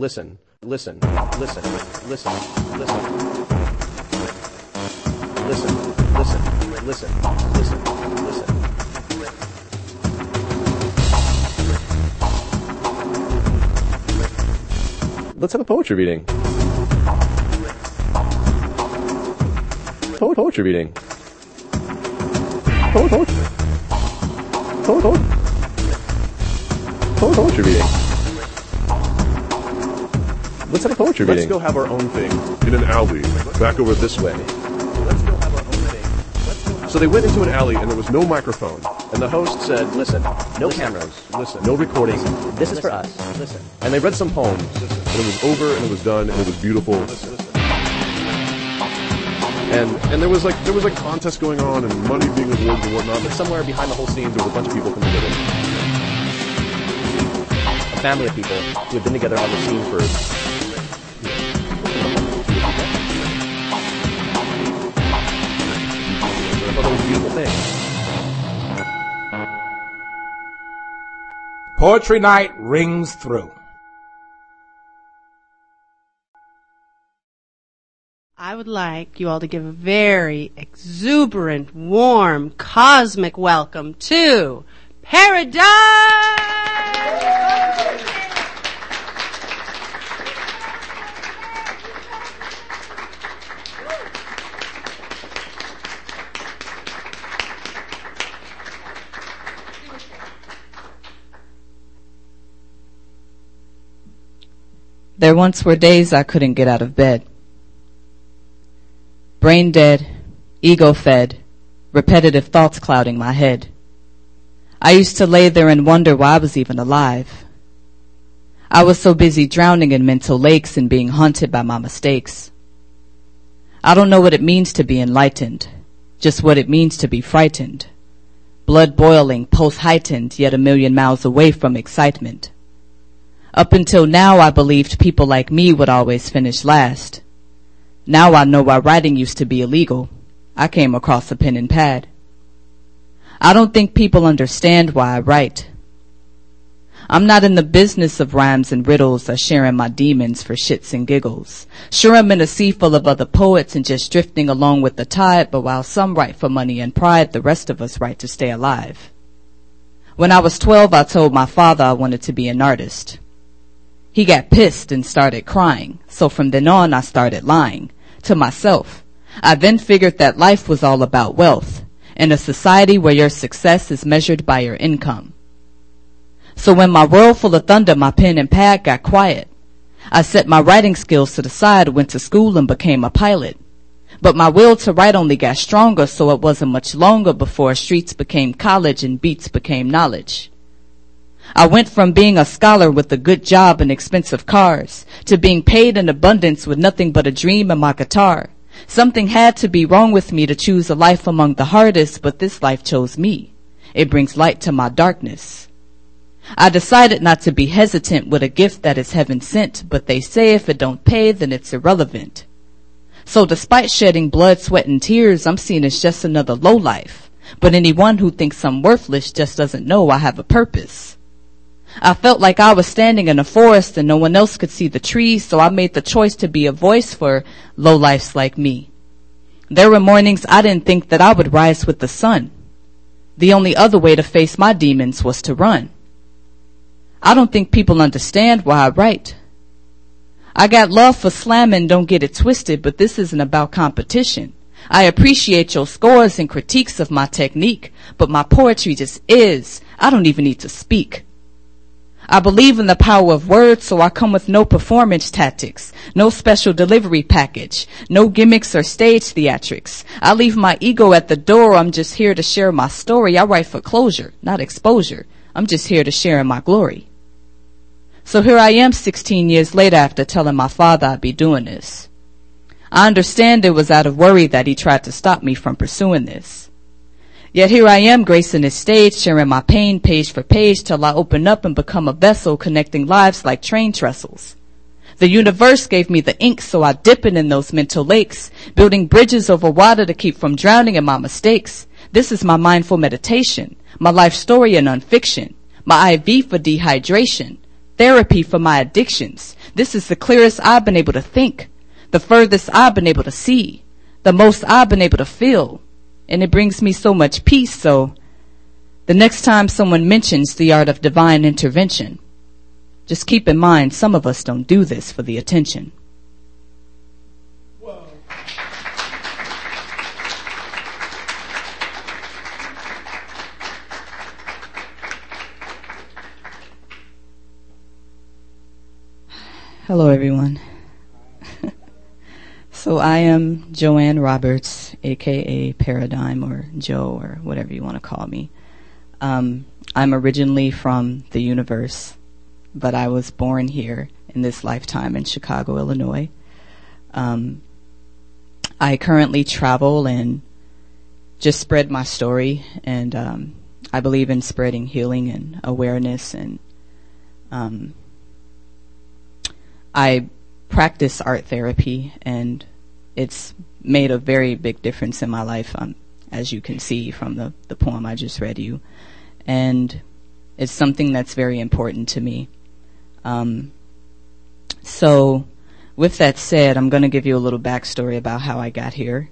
listen, listen, listen, listen, listen, listen, listen, listen, listen, listen. Let's have a poetry reading. Po- poetry reading. Po- po- po- po- po- poetry reading. Let's have a poetry Let's reading. go have our own thing in an alley, back over this way. Let's go have our own thing. Let's go have- So they went into an alley and there was no microphone. And the host said, listen, no cameras, listen, no recording, this is for us, listen. And they read some poems, And it was over and it was done and it was beautiful. And and there was like there was like contest going on and money being awarded and whatnot. but somewhere behind the whole scenes there was a bunch of people coming together. A family of people who had been together on the scene for beautiful thing. Poetry night rings through. I would like you all to give a very exuberant, warm, cosmic welcome to Paradise! There once were days I couldn't get out of bed. Brain dead, ego fed, repetitive thoughts clouding my head. I used to lay there and wonder why I was even alive. I was so busy drowning in mental lakes and being haunted by my mistakes. I don't know what it means to be enlightened, just what it means to be frightened. Blood boiling, pulse heightened, yet a million miles away from excitement. Up until now, I believed people like me would always finish last. Now I know why writing used to be illegal. I came across a pen and pad. I don't think people understand why I write. I'm not in the business of rhymes and riddles or sharing my demons for shits and giggles. Sure, I'm in a sea full of other poets and just drifting along with the tide, but while some write for money and pride, the rest of us write to stay alive. When I was 12, I told my father I wanted to be an artist. He got pissed and started crying. So from then on, I started lying to myself. I then figured that life was all about wealth in a society where your success is measured by your income. So when my world full of thunder, my pen and pad got quiet. I set my writing skills to the side, went to school and became a pilot. But my will to write only got stronger, so it wasn't much longer before streets became college and beats became knowledge. I went from being a scholar with a good job and expensive cars to being paid in abundance with nothing but a dream and my guitar. Something had to be wrong with me to choose a life among the hardest, but this life chose me. It brings light to my darkness. I decided not to be hesitant with a gift that is heaven sent, but they say if it don't pay, then it's irrelevant. So despite shedding blood, sweat, and tears, I'm seen as just another lowlife. But anyone who thinks I'm worthless just doesn't know I have a purpose. I felt like I was standing in a forest and no one else could see the trees, so I made the choice to be a voice for lowlifes like me. There were mornings I didn't think that I would rise with the sun. The only other way to face my demons was to run. I don't think people understand why I write. I got love for slamming, don't get it twisted, but this isn't about competition. I appreciate your scores and critiques of my technique, but my poetry just is. I don't even need to speak. I believe in the power of words, so I come with no performance tactics, no special delivery package, no gimmicks or stage theatrics. I leave my ego at the door. I'm just here to share my story. I write for closure, not exposure. I'm just here to share in my glory. So here I am 16 years later after telling my father I'd be doing this. I understand it was out of worry that he tried to stop me from pursuing this. Yet here I am gracing his stage, sharing my pain page for page till I open up and become a vessel connecting lives like train trestles. The universe gave me the ink so I dip it in those mental lakes, building bridges over water to keep from drowning in my mistakes. This is my mindful meditation, my life story in nonfiction, my IV for dehydration, therapy for my addictions, This is the clearest I've been able to think, the furthest I've been able to see, the most I've been able to feel. And it brings me so much peace. So the next time someone mentions the art of divine intervention, just keep in mind some of us don't do this for the attention. Hello, everyone. so I am Joann Roberts, aka Paradigm or Joe or whatever you want to call me. Um, I'm originally from the universe, but I was born here in this lifetime in Chicago, Illinois. Um, I currently travel and just spread my story, and um, I believe in spreading healing and awareness and um, I practice art therapy and it's made a very big difference in my life, um, as you can see from the, the poem I just read you. And it's something that's very important to me. Um, so, with that said, I'm going to give you a little backstory about how I got here.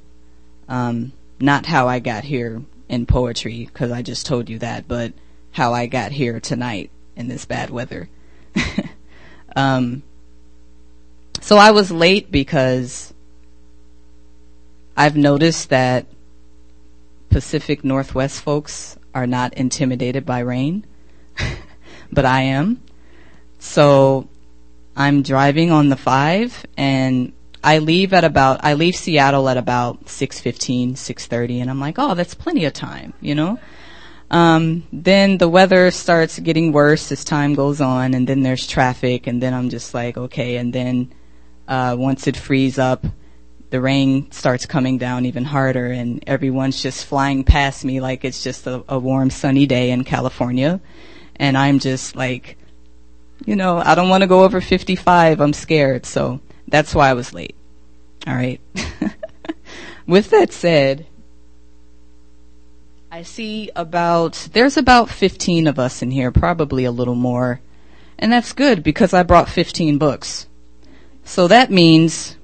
Um, not how I got here in poetry, because I just told you that, but how I got here tonight in this bad weather. um, so I was late because I've noticed that Pacific Northwest folks are not intimidated by rain, but I am. So I'm driving on the 5 and I leave at about I leave Seattle at about 6:15, 6:30 and I'm like, "Oh, that's plenty of time," you know? Um, then the weather starts getting worse as time goes on and then there's traffic and then I'm just like, "Okay." And then uh, once it frees up, the rain starts coming down even harder and everyone's just flying past me like it's just a, a warm sunny day in California. And I'm just like, you know, I don't want to go over 55. I'm scared. So that's why I was late. All right. With that said, I see about, there's about 15 of us in here, probably a little more. And that's good because I brought 15 books. So that means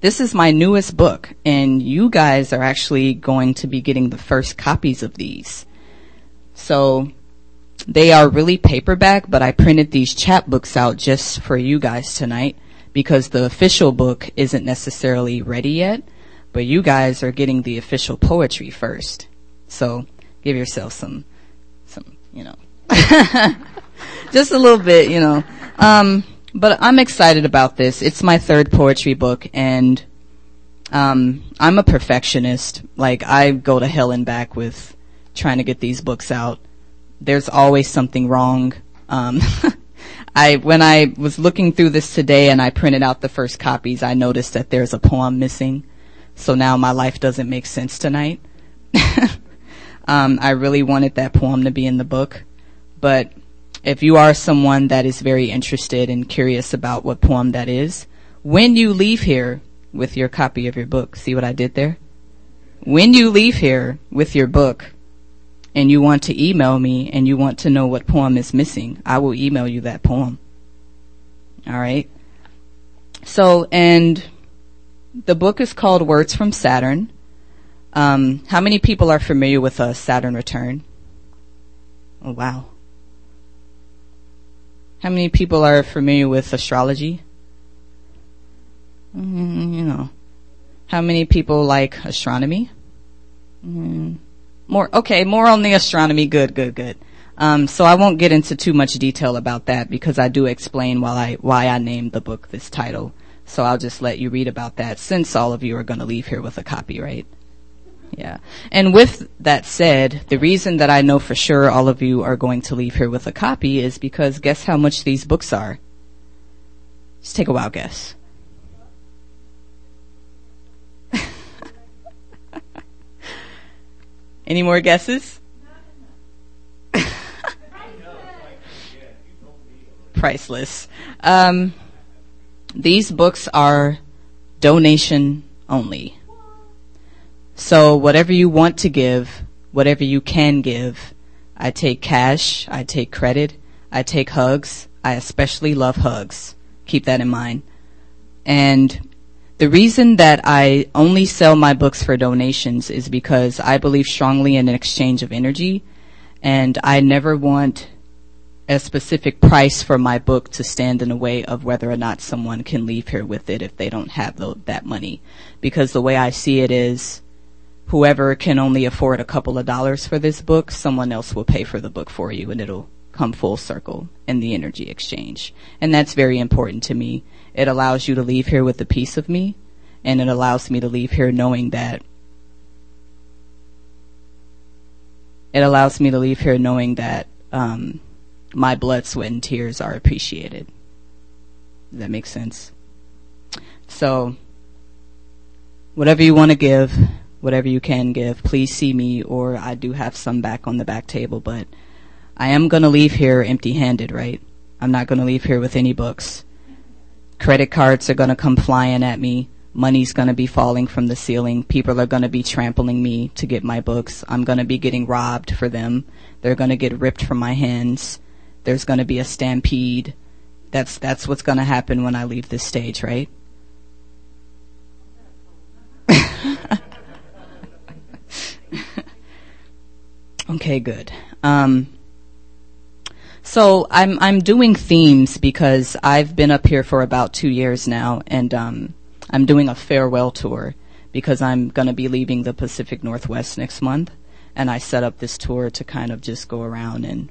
this is my newest book and you guys are actually going to be getting the first copies of these. So they are really paperback, but I printed these chapbooks out just for you guys tonight because the official book isn't necessarily ready yet, but you guys are getting the official poetry first. So give yourself some, some, you know, just a little bit, you know. Um, but I'm excited about this. It's my third poetry book and um, I'm a perfectionist. Like I go to hell and back with trying to get these books out. There's always something wrong. Um, I when I was looking through this today and I printed out the first copies, I noticed that there's a poem missing. So now my life doesn't make sense tonight. um, I really wanted that poem to be in the book, but if you are someone that is very interested and curious about what poem that is, when you leave here with your copy of your book, see what I did there? When you leave here with your book and you want to email me and you want to know what poem is missing, I will email you that poem. Alright? So, and the book is called Words from Saturn. Um, how many people are familiar with a Saturn return? Oh wow. How many people are familiar with astrology? Mm, you know. How many people like astronomy? Mm, more, okay, more on the astronomy. Good, good, good. Um, so I won't get into too much detail about that because I do explain why I, why I named the book this title. So I'll just let you read about that since all of you are going to leave here with a copy, right? Yeah. And with that said, the reason that I know for sure all of you are going to leave here with a copy is because guess how much these books are? Just take a wild guess. Any more guesses? Priceless. Um, these books are donation only. So whatever you want to give, whatever you can give, I take cash, I take credit, I take hugs, I especially love hugs. Keep that in mind. And the reason that I only sell my books for donations is because I believe strongly in an exchange of energy and I never want a specific price for my book to stand in the way of whether or not someone can leave here with it if they don't have the, that money. Because the way I see it is whoever can only afford a couple of dollars for this book, someone else will pay for the book for you and it'll come full circle in the energy exchange. And that's very important to me. It allows you to leave here with a piece of me, and it allows me to leave here knowing that it allows me to leave here knowing that um, my blood, sweat, and tears are appreciated. Does that make sense? So, whatever you want to give, whatever you can give, please see me, or I do have some back on the back table, but I am going to leave here empty handed, right? I'm not going to leave here with any books. Credit cards are going to come flying at me. Money's going to be falling from the ceiling. People are going to be trampling me to get my books. I'm going to be getting robbed for them. They're going to get ripped from my hands. There's going to be a stampede. That's that's what's going to happen when I leave this stage, right? Okay, good. Um, so I'm I'm doing themes because I've been up here for about two years now, and um, I'm doing a farewell tour because I'm going to be leaving the Pacific Northwest next month, and I set up this tour to kind of just go around and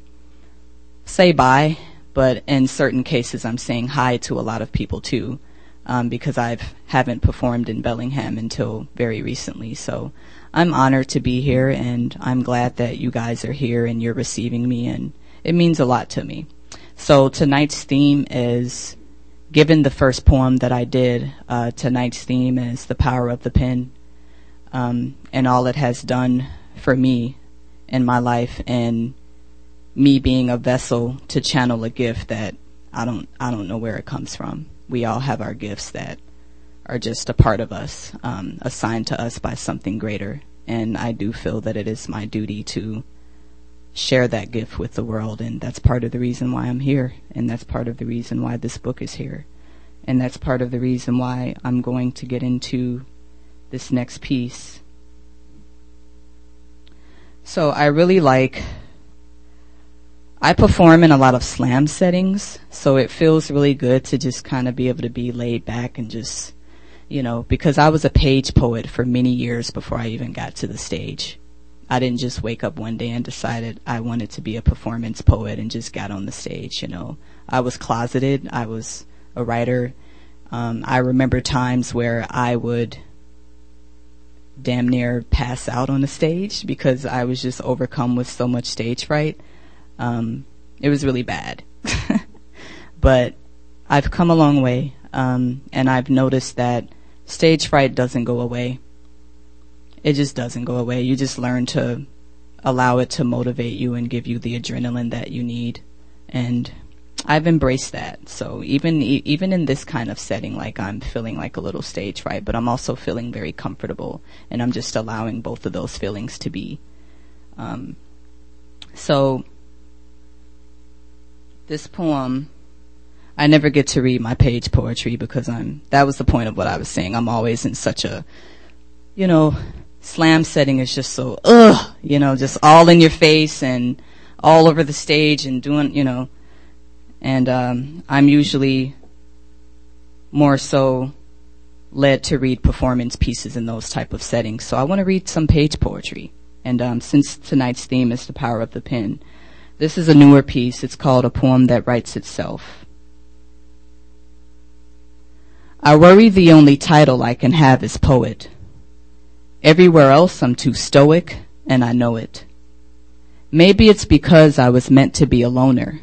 say bye. But in certain cases, I'm saying hi to a lot of people too, um, because I haven't performed in Bellingham until very recently. So I'm honored to be here, and I'm glad that you guys are here and you're receiving me and it means a lot to me. So tonight's theme is, given the first poem that I did, uh, tonight's theme is the power of the pen, um, and all it has done for me in my life, and me being a vessel to channel a gift that I don't, I don't know where it comes from. We all have our gifts that are just a part of us, um, assigned to us by something greater, and I do feel that it is my duty to share that gift with the world. And that's part of the reason why I'm here. And that's part of the reason why this book is here. And that's part of the reason why I'm going to get into this next piece. So I really like, I perform in a lot of slam settings, so it feels really good to just kind of be able to be laid back and just, you know, because I was a page poet for many years before I even got to the stage. I didn't just wake up one day and decided I wanted to be a performance poet and just got on the stage, you know. I was closeted. I was a writer. Um, I remember times where I would damn near pass out on the stage because I was just overcome with so much stage fright. Um, it was really bad. but I've come a long way, um, and I've noticed that stage fright doesn't go away it just doesn't go away. You just learn to allow it to motivate you and give you the adrenaline that you need. And I've embraced that. So even even in this kind of setting, like I'm feeling like a little stage fright, but I'm also feeling very comfortable, and I'm just allowing both of those feelings to be. Um, so this poem, I never get to read my page poetry because I'm. That was the point of what I was saying. I'm always in such a, you know, slam setting is just so, ugh, you know, just all in your face and all over the stage and doing, you know, and um, I'm usually more so led to read performance pieces in those type of settings. So I want to read some page poetry. And um, since tonight's theme is the power of the pen, this is a newer piece. It's called A Poem That Writes Itself. I worry the only title I can have is poet. Everywhere else I'm too stoic and I know it. Maybe it's because I was meant to be a loner,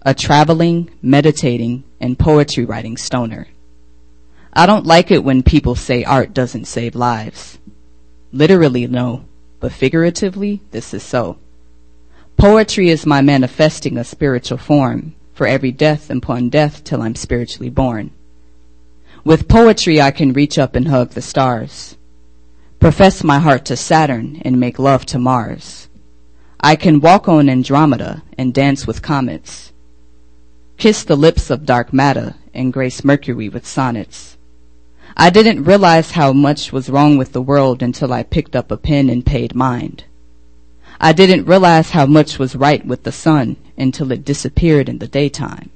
a traveling, meditating, and poetry writing stoner. I don't like it when people say art doesn't save lives. Literally, no, but figuratively, this is so. Poetry is my manifesting a spiritual form for every death upon death till I'm spiritually born. With poetry, I can reach up and hug the stars profess my heart to Saturn and make love to Mars. I can walk on Andromeda and dance with comets. kiss the lips of dark matter and grace Mercury with sonnets. I didn't realize how much was wrong with the world until I picked up a pen and paid mind. I didn't realize how much was right with the sun until it disappeared in the daytime.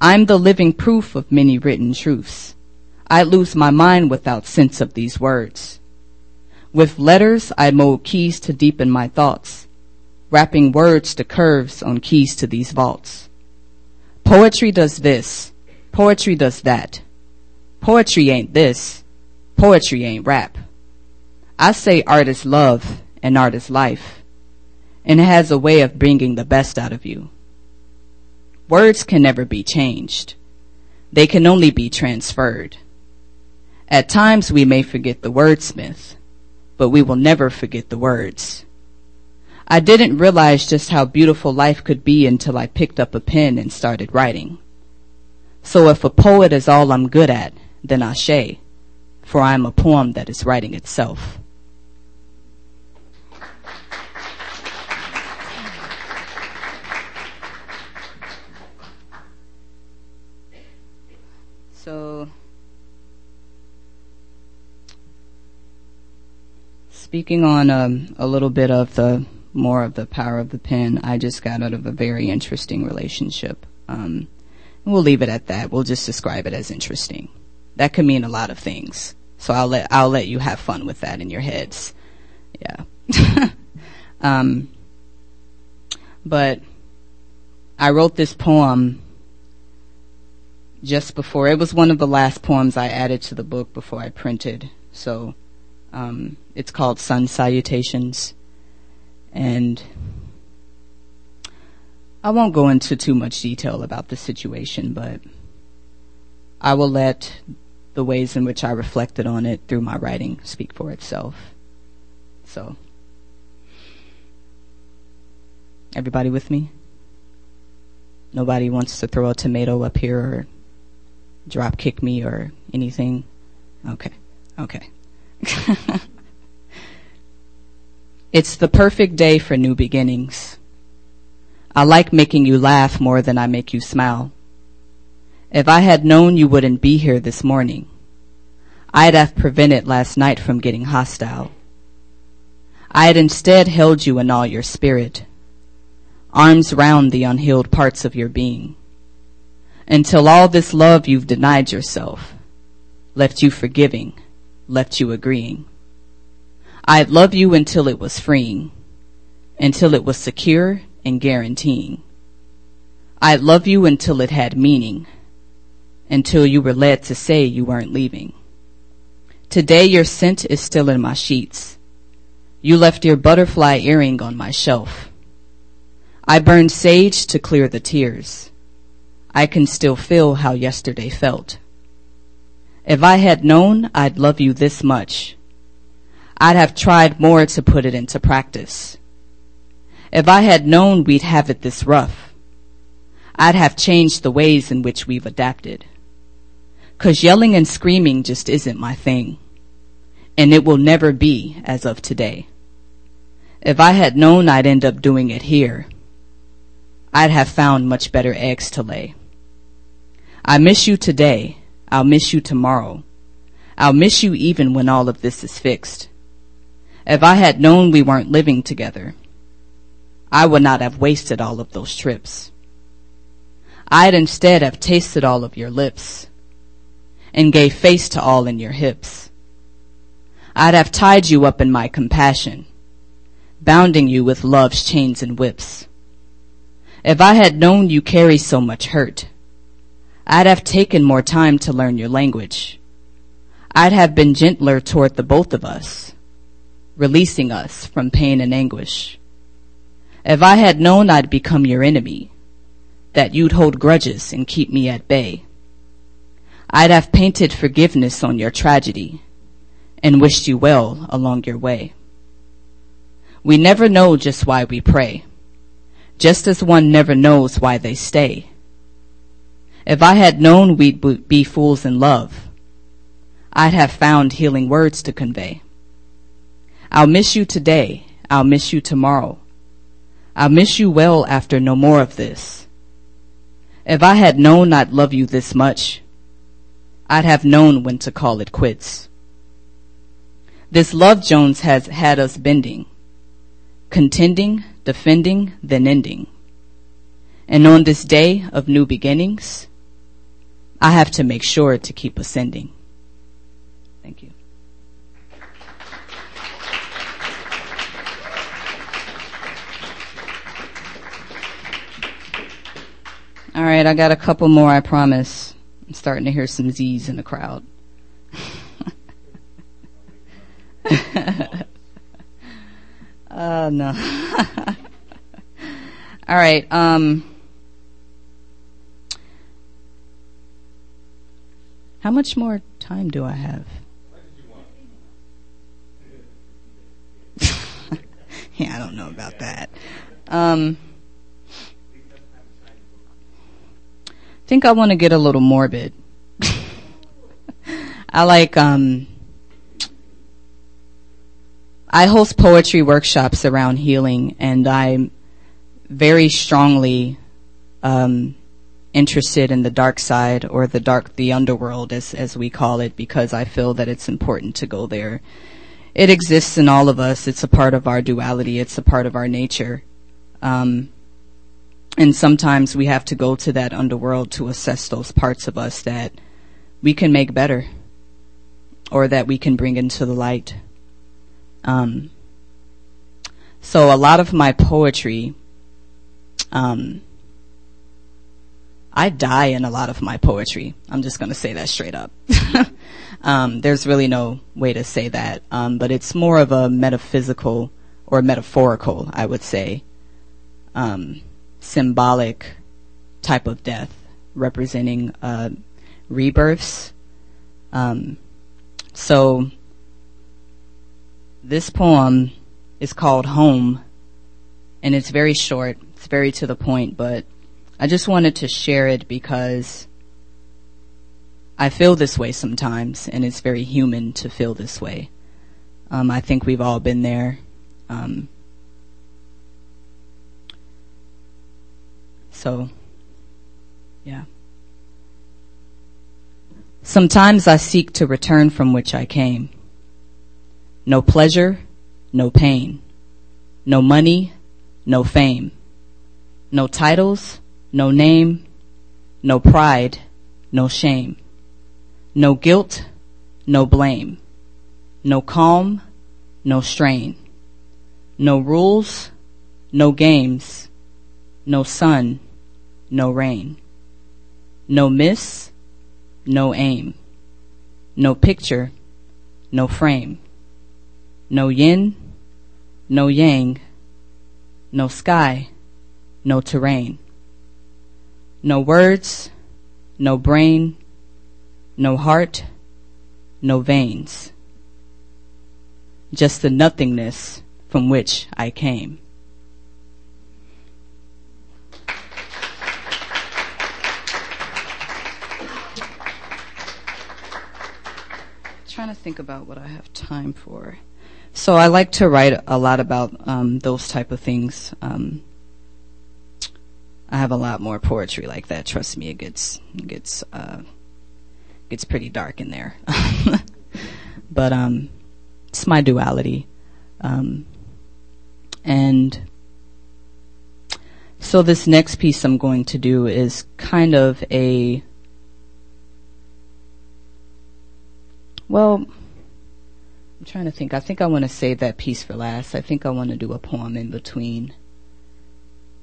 I'm the living proof of many written truths. I lose my mind without sense of these words. With letters, I mold keys to deepen my thoughts, wrapping words to curves on keys to these vaults. Poetry does this. Poetry does that. Poetry ain't this. Poetry ain't rap. I say art is love and art is life, and it has a way of bringing the best out of you. Words can never be changed. They can only be transferred. At times we may forget the wordsmith, but we will never forget the words. I didn't realize just how beautiful life could be until I picked up a pen and started writing. So if a poet is all I'm good at, then I ashe, for I am a poem that is writing itself. So, speaking on um, a little bit of the more of the power of the pen, I just got out of a very interesting relationship. Um, we'll leave it at that. We'll just describe it as interesting. That could mean a lot of things. So I'll let I'll let you have fun with that in your heads. Yeah. um, but I wrote this poem just before. It was one of the last poems I added to the book before I printed. So um, it's called Sun Salutations. And I won't go into too much detail about the situation, but I will let the ways in which I reflected on it through my writing speak for itself. So, everybody with me? Nobody wants to throw a tomato up here or drop kick me or anything? Okay. Okay. It's the perfect day for new beginnings. I like making you laugh more than I make you smile. If I had known you wouldn't be here this morning, I'd have prevented last night from getting hostile. I had instead held you in all your spirit, arms round the unhealed parts of your being until all this love you've denied yourself left you forgiving, left you agreeing. I'd love you until it was freeing, until it was secure and guaranteeing. I'd love you until it had meaning, until you were led to say you weren't leaving. Today your scent is still in my sheets. You left your butterfly earring on my shelf. I burned sage to clear the tears. I can still feel how yesterday felt. If I had known I'd love you this much, I'd have tried more to put it into practice. If I had known we'd have it this rough, I'd have changed the ways in which we've adapted. Cause yelling and screaming just isn't my thing. And it will never be as of today. If I had known I'd end up doing it here, I'd have found much better eggs to lay. I miss you today. I'll miss you tomorrow. I'll miss you even when all of this is fixed. If I had known we weren't living together, I would not have wasted all of those trips. I'd instead have tasted all of your lips and gave face to all in your hips. I'd have tied you up in my compassion, bounding you with love's chains and whips. If I had known you carry so much hurt, I'd have taken more time to learn your language. I'd have been gentler toward the both of us, releasing us from pain and anguish. If I had known I'd become your enemy, that you'd hold grudges and keep me at bay, I'd have painted forgiveness on your tragedy and wished you well along your way. We never know just why we pray, just as one never knows why they stay. If I had known we'd be fools in love, I'd have found healing words to convey. I'll miss you today. I'll miss you tomorrow. I'll miss you well after no more of this. If I had known I'd love you this much, I'd have known when to call it quits. This love Jones has had us bending, contending, defending, then ending. And on this day of new beginnings, I have to make sure to keep ascending. Thank you. All right, I got a couple more, I promise. I'm starting to hear some Z's in the crowd. uh, no. All right, um, how much more time do I have? yeah, I don't know about that. Um, think I want to get a little morbid. I like, um, I host poetry workshops around healing and I'm very strongly, um, interested in the dark side or the dark, the underworld as, as we call it because I feel that it's important to go there. It exists in all of us. It's a part of our duality. It's a part of our nature. Um, and sometimes we have to go to that underworld to assess those parts of us that we can make better or that we can bring into the light. Um, so a lot of my poetry, um, I die in a lot of my poetry. I'm just going to say that straight up. um, there's really no way to say that, um, but it's more of a metaphysical or metaphorical, I would say. Um, symbolic type of death representing uh, rebirths. Um, so this poem is called Home and it's very short. It's very to the point, but I just wanted to share it because I feel this way sometimes and it's very human to feel this way. Um, I think we've all been there. Um, So, yeah. Sometimes I seek to return from which I came. No pleasure, no pain. No money, no fame. No titles, no name. No pride, no shame. No guilt, no blame. No calm, no strain. No rules, no games. No sun, no rain. No miss, no aim. No picture, no frame. No yin, no yang. No sky, no terrain. No words, no brain, no heart, no veins. Just the nothingness from which I came. trying to think about what I have time for. So I like to write a lot about um, those type of things. Um, I have a lot more poetry like that. Trust me, it gets it gets uh, gets pretty dark in there. but um, it's my duality, um, and so this next piece I'm going to do is kind of a Well, I'm trying to think. I think I want to save that piece for last. I think I want to do a poem in between.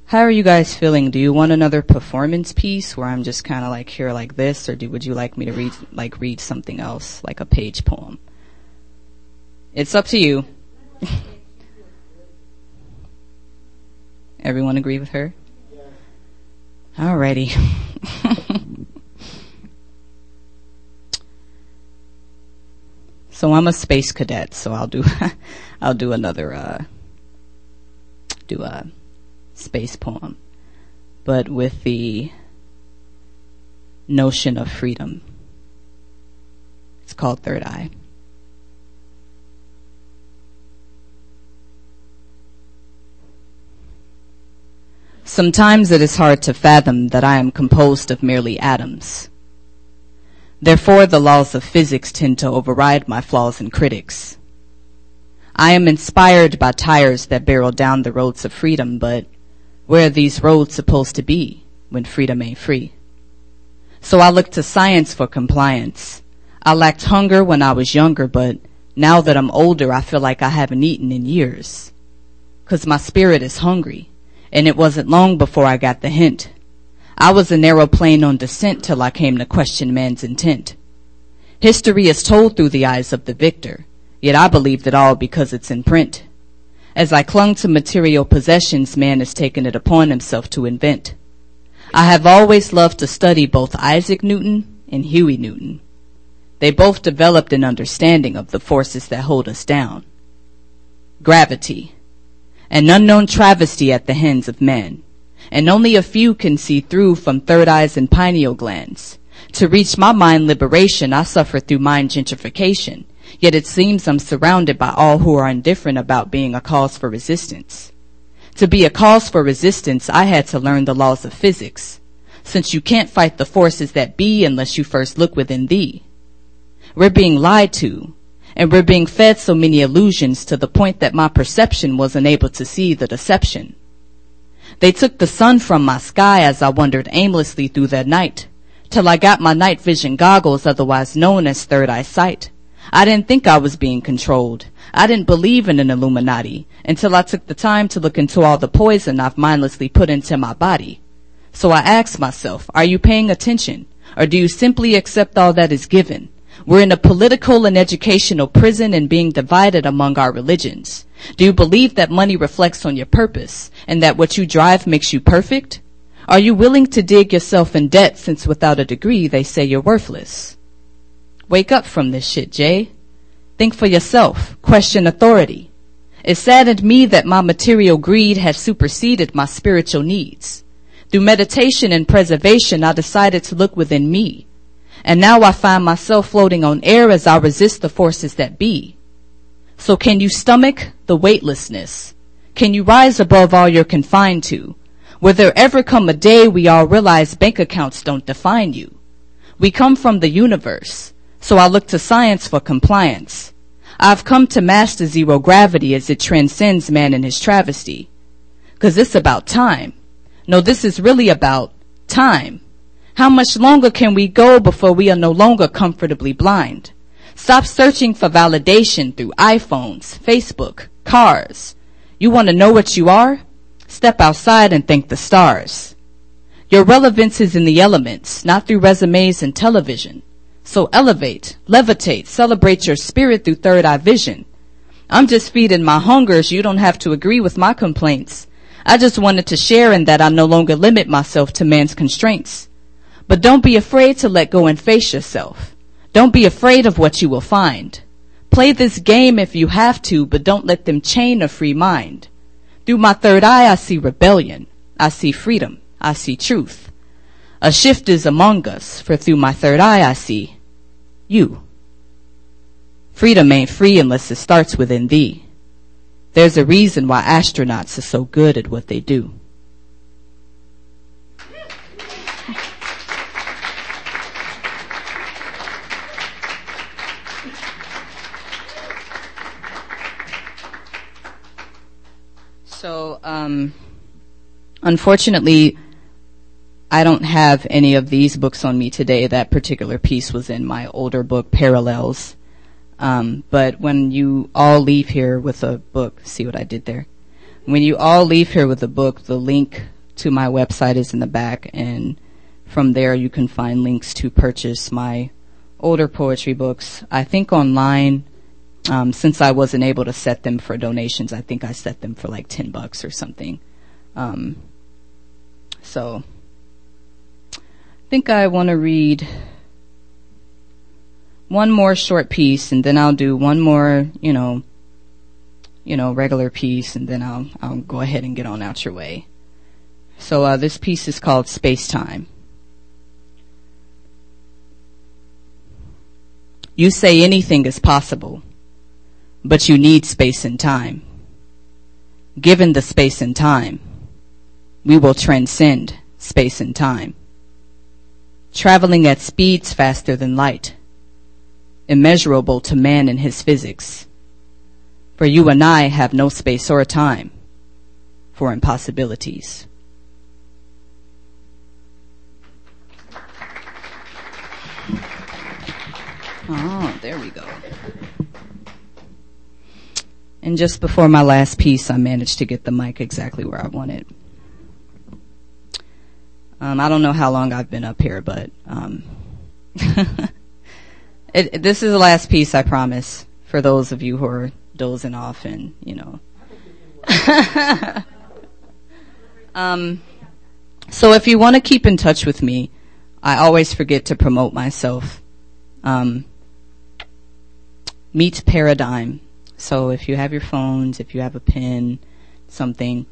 How are you guys feeling? Do you want another performance piece where I'm just kind of like here like this, or do would you like me to read like read something else, like a page poem? It's up to you. Everyone agree with her? Alrighty. So I'm a space cadet, so I'll do, I'll do another, uh, do a space poem, but with the notion of freedom. It's called Third Eye. Sometimes it is hard to fathom that I am composed of merely atoms. Therefore the laws of physics tend to override my flaws and critics. I am inspired by tires that barrel down the roads of freedom, but where are these roads supposed to be when freedom ain't free? So I looked to science for compliance. I lacked hunger when I was younger, but now that I'm older, I feel like I haven't eaten in years. Cause my spirit is hungry, and it wasn't long before I got the hint. I was an aeroplane on descent till I came to question man's intent. History is told through the eyes of the victor, yet I believed it all because it's in print. As I clung to material possessions, man has taken it upon himself to invent. I have always loved to study both Isaac Newton and Huey Newton. They both developed an understanding of the forces that hold us down. Gravity, an unknown travesty at the hands of men, and only a few can see through from third eyes and pineal glands. To reach my mind liberation, I suffer through mind gentrification, yet it seems I'm surrounded by all who are indifferent about being a cause for resistance. To be a cause for resistance, I had to learn the laws of physics, since you can't fight the forces that be unless you first look within thee. We're being lied to, and we're being fed so many illusions to the point that my perception wasn't able to see the deception. They took the sun from my sky as I wandered aimlessly through the night, till I got my night vision goggles, otherwise known as third eye sight. I didn't think I was being controlled. I didn't believe in an Illuminati until I took the time to look into all the poison I've mindlessly put into my body. So I asked myself, are you paying attention? Or do you simply accept all that is given? We're in a political and educational prison and being divided among our religions. Do you believe that money reflects on your purpose and that what you drive makes you perfect? Are you willing to dig yourself in debt since without a degree they say you're worthless? Wake up from this shit, Jay. Think for yourself. Question authority. It saddened me that my material greed had superseded my spiritual needs. Through meditation and preservation, I decided to look within me and now I find myself floating on air as I resist the forces that be. So can you stomach the weightlessness? Can you rise above all you're confined to? Will there ever come a day we all realize bank accounts don't define you? We come from the universe, so I look to science for compliance. I've come to master zero gravity as it transcends man and his travesty. Cause it's about time. No, this is really about time. How much longer can we go before we are no longer comfortably blind? Stop searching for validation through iPhones, Facebook, cars. You want to know what you are? Step outside and thank the stars. Your relevance is in the elements, not through resumes and television. So elevate, levitate, celebrate your spirit through third eye vision. I'm just feeding my hungers. You don't have to agree with my complaints. I just wanted to share in that I no longer limit myself to man's constraints. But don't be afraid to let go and face yourself. Don't be afraid of what you will find. Play this game if you have to, but don't let them chain a free mind. Through my third eye, I see rebellion. I see freedom. I see truth. A shift is among us, for through my third eye, I see you. Freedom ain't free unless it starts within thee. There's a reason why astronauts are so good at what they do. So, um, unfortunately, I don't have any of these books on me today. That particular piece was in my older book, Parallels. Um, but when you all leave here with a book, see what I did there? When you all leave here with a book, the link to my website is in the back, and from there you can find links to purchase my older poetry books. I think online um, since I wasn't able to set them for donations, I think I set them for like 10 bucks or something. Um, so, think I want to read one more short piece and then I'll do one more, you know, you know, regular piece and then I'll, I'll go ahead and get on out your way. So, uh, this piece is called Space Time. You say anything is possible but you need space and time. Given the space and time, we will transcend space and time. Traveling at speeds faster than light, immeasurable to man and his physics. For you and I have no space or time for impossibilities. Oh, there we go. And just before my last piece, I managed to get the mic exactly where I wanted. Um, I don't know how long I've been up here, but um, it, this is the last piece, I promise, for those of you who are dozing off and, you know. um, so if you want to keep in touch with me, I always forget to promote myself. Um, meet Paradigm. So if you have your phones, if you have a pen, something,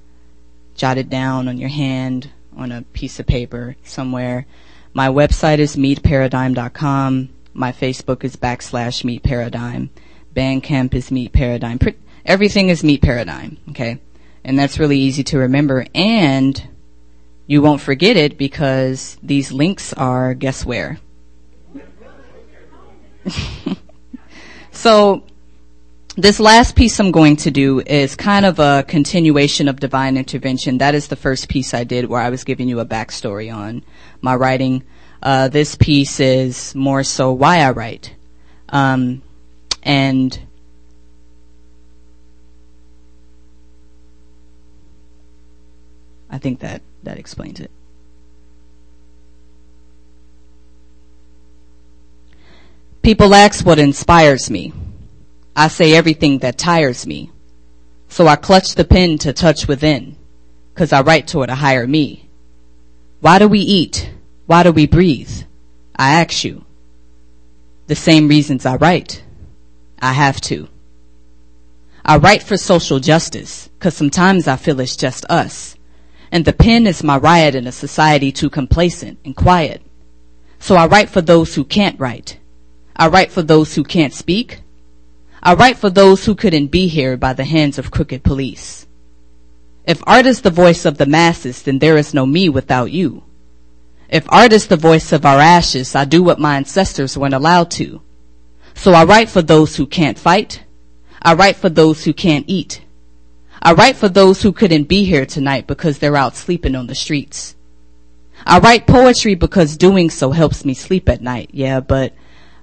jot it down on your hand, on a piece of paper somewhere. My website is meetparadigm.com. My Facebook is backslash meet paradigm. Bandcamp is meet paradigm. Everything is meet paradigm. Okay. And that's really easy to remember. And you won't forget it because these links are guess where? So this last piece I'm going to do is kind of a continuation of divine intervention. That is the first piece I did where I was giving you a backstory on my writing. Uh, this piece is more so why I write. Um, and I think that, that explains it. People ask what inspires me. I say everything that tires me. So I clutch the pen to touch within, cause I write toward a higher me. Why do we eat? Why do we breathe? I ask you. The same reasons I write. I have to. I write for social justice, cause sometimes I feel it's just us. And the pen is my riot in a society too complacent and quiet. So I write for those who can't write I write for those who can't speak. I write for those who couldn't be here by the hands of crooked police. If art is the voice of the masses, then there is no me without you. If art is the voice of our ashes, I do what my ancestors weren't allowed to. So I write for those who can't fight. I write for those who can't eat. I write for those who couldn't be here tonight because they're out sleeping on the streets. I write poetry because doing so helps me sleep at night, yeah, but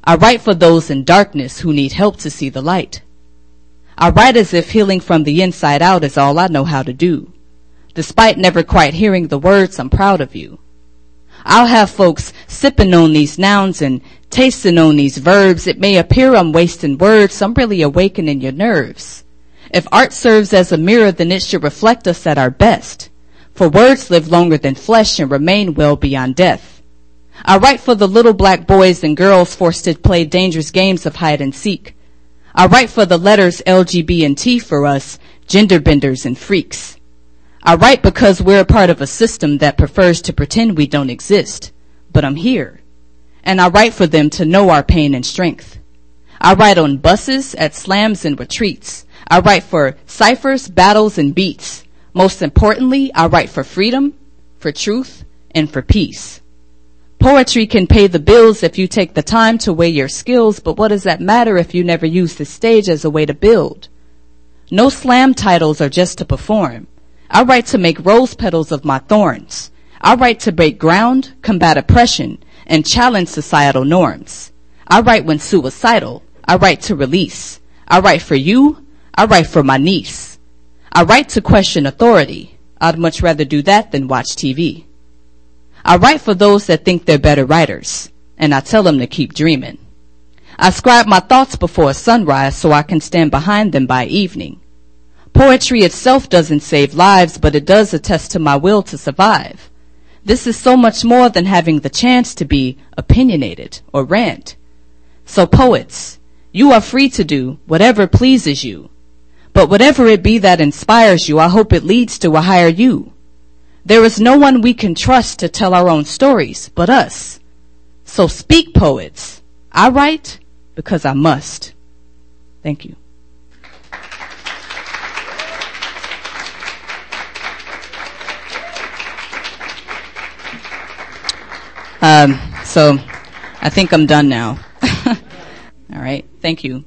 I write for those in darkness who need help to see the light. I write as if healing from the inside out is all I know how to do. Despite never quite hearing the words, I'm proud of you. I'll have folks sipping on these nouns and tasting on these verbs. It may appear I'm wasting words. I'm really awakening your nerves. If art serves as a mirror, then it should reflect us at our best. For words live longer than flesh and remain well beyond death. I write for the little black boys and girls forced to play dangerous games of hide and seek. I write for the letters LGB and T for us, gender benders and freaks. I write because we're a part of a system that prefers to pretend we don't exist. But I'm here. And I write for them to know our pain and strength. I write on buses, at slams and retreats. I write for ciphers, battles, and beats. Most importantly, I write for freedom, for truth, and for peace. Poetry can pay the bills if you take the time to weigh your skills, but what does that matter if you never use the stage as a way to build? No slam titles are just to perform. I write to make rose petals of my thorns. I write to break ground, combat oppression, and challenge societal norms. I write when suicidal. I write to release. I write for you. I write for my niece. I write to question authority. I'd much rather do that than watch TV. I write for those that think they're better writers, and I tell them to keep dreaming. I scribe my thoughts before sunrise so I can stand behind them by evening. Poetry itself doesn't save lives, but it does attest to my will to survive. This is so much more than having the chance to be opinionated or rant. So poets, you are free to do whatever pleases you. But whatever it be that inspires you, I hope it leads to a higher you. There is no one we can trust to tell our own stories but us. So speak, poets. I write because I must. Thank you. Um, so I think I'm done now. All right. Thank you.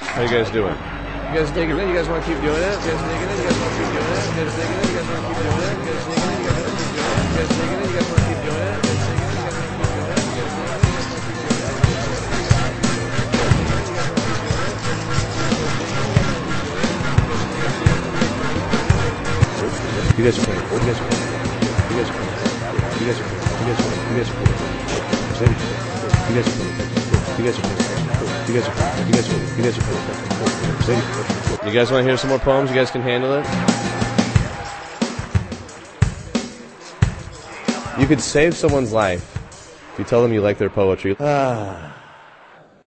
How you guys doing? You guys digging it? You guys want to keep doing it? You guys digging it? You guys want to keep doing it? You guys digging it? You guys want to keep doing it? You guys digging it? You guys want to keep doing it? You guys digging it? You guys want to keep doing it? You guys are playing. You guys are playing. You guys are playing. You guys are playing. You guys are playing. You guys are playing. You guys are playing. You guys are playing. You guys are playing. You guys are. You guys are. Steady. You guys want to hear some more poems? You guys can handle it? You could save someone's life if you tell them you like their poetry. Ah.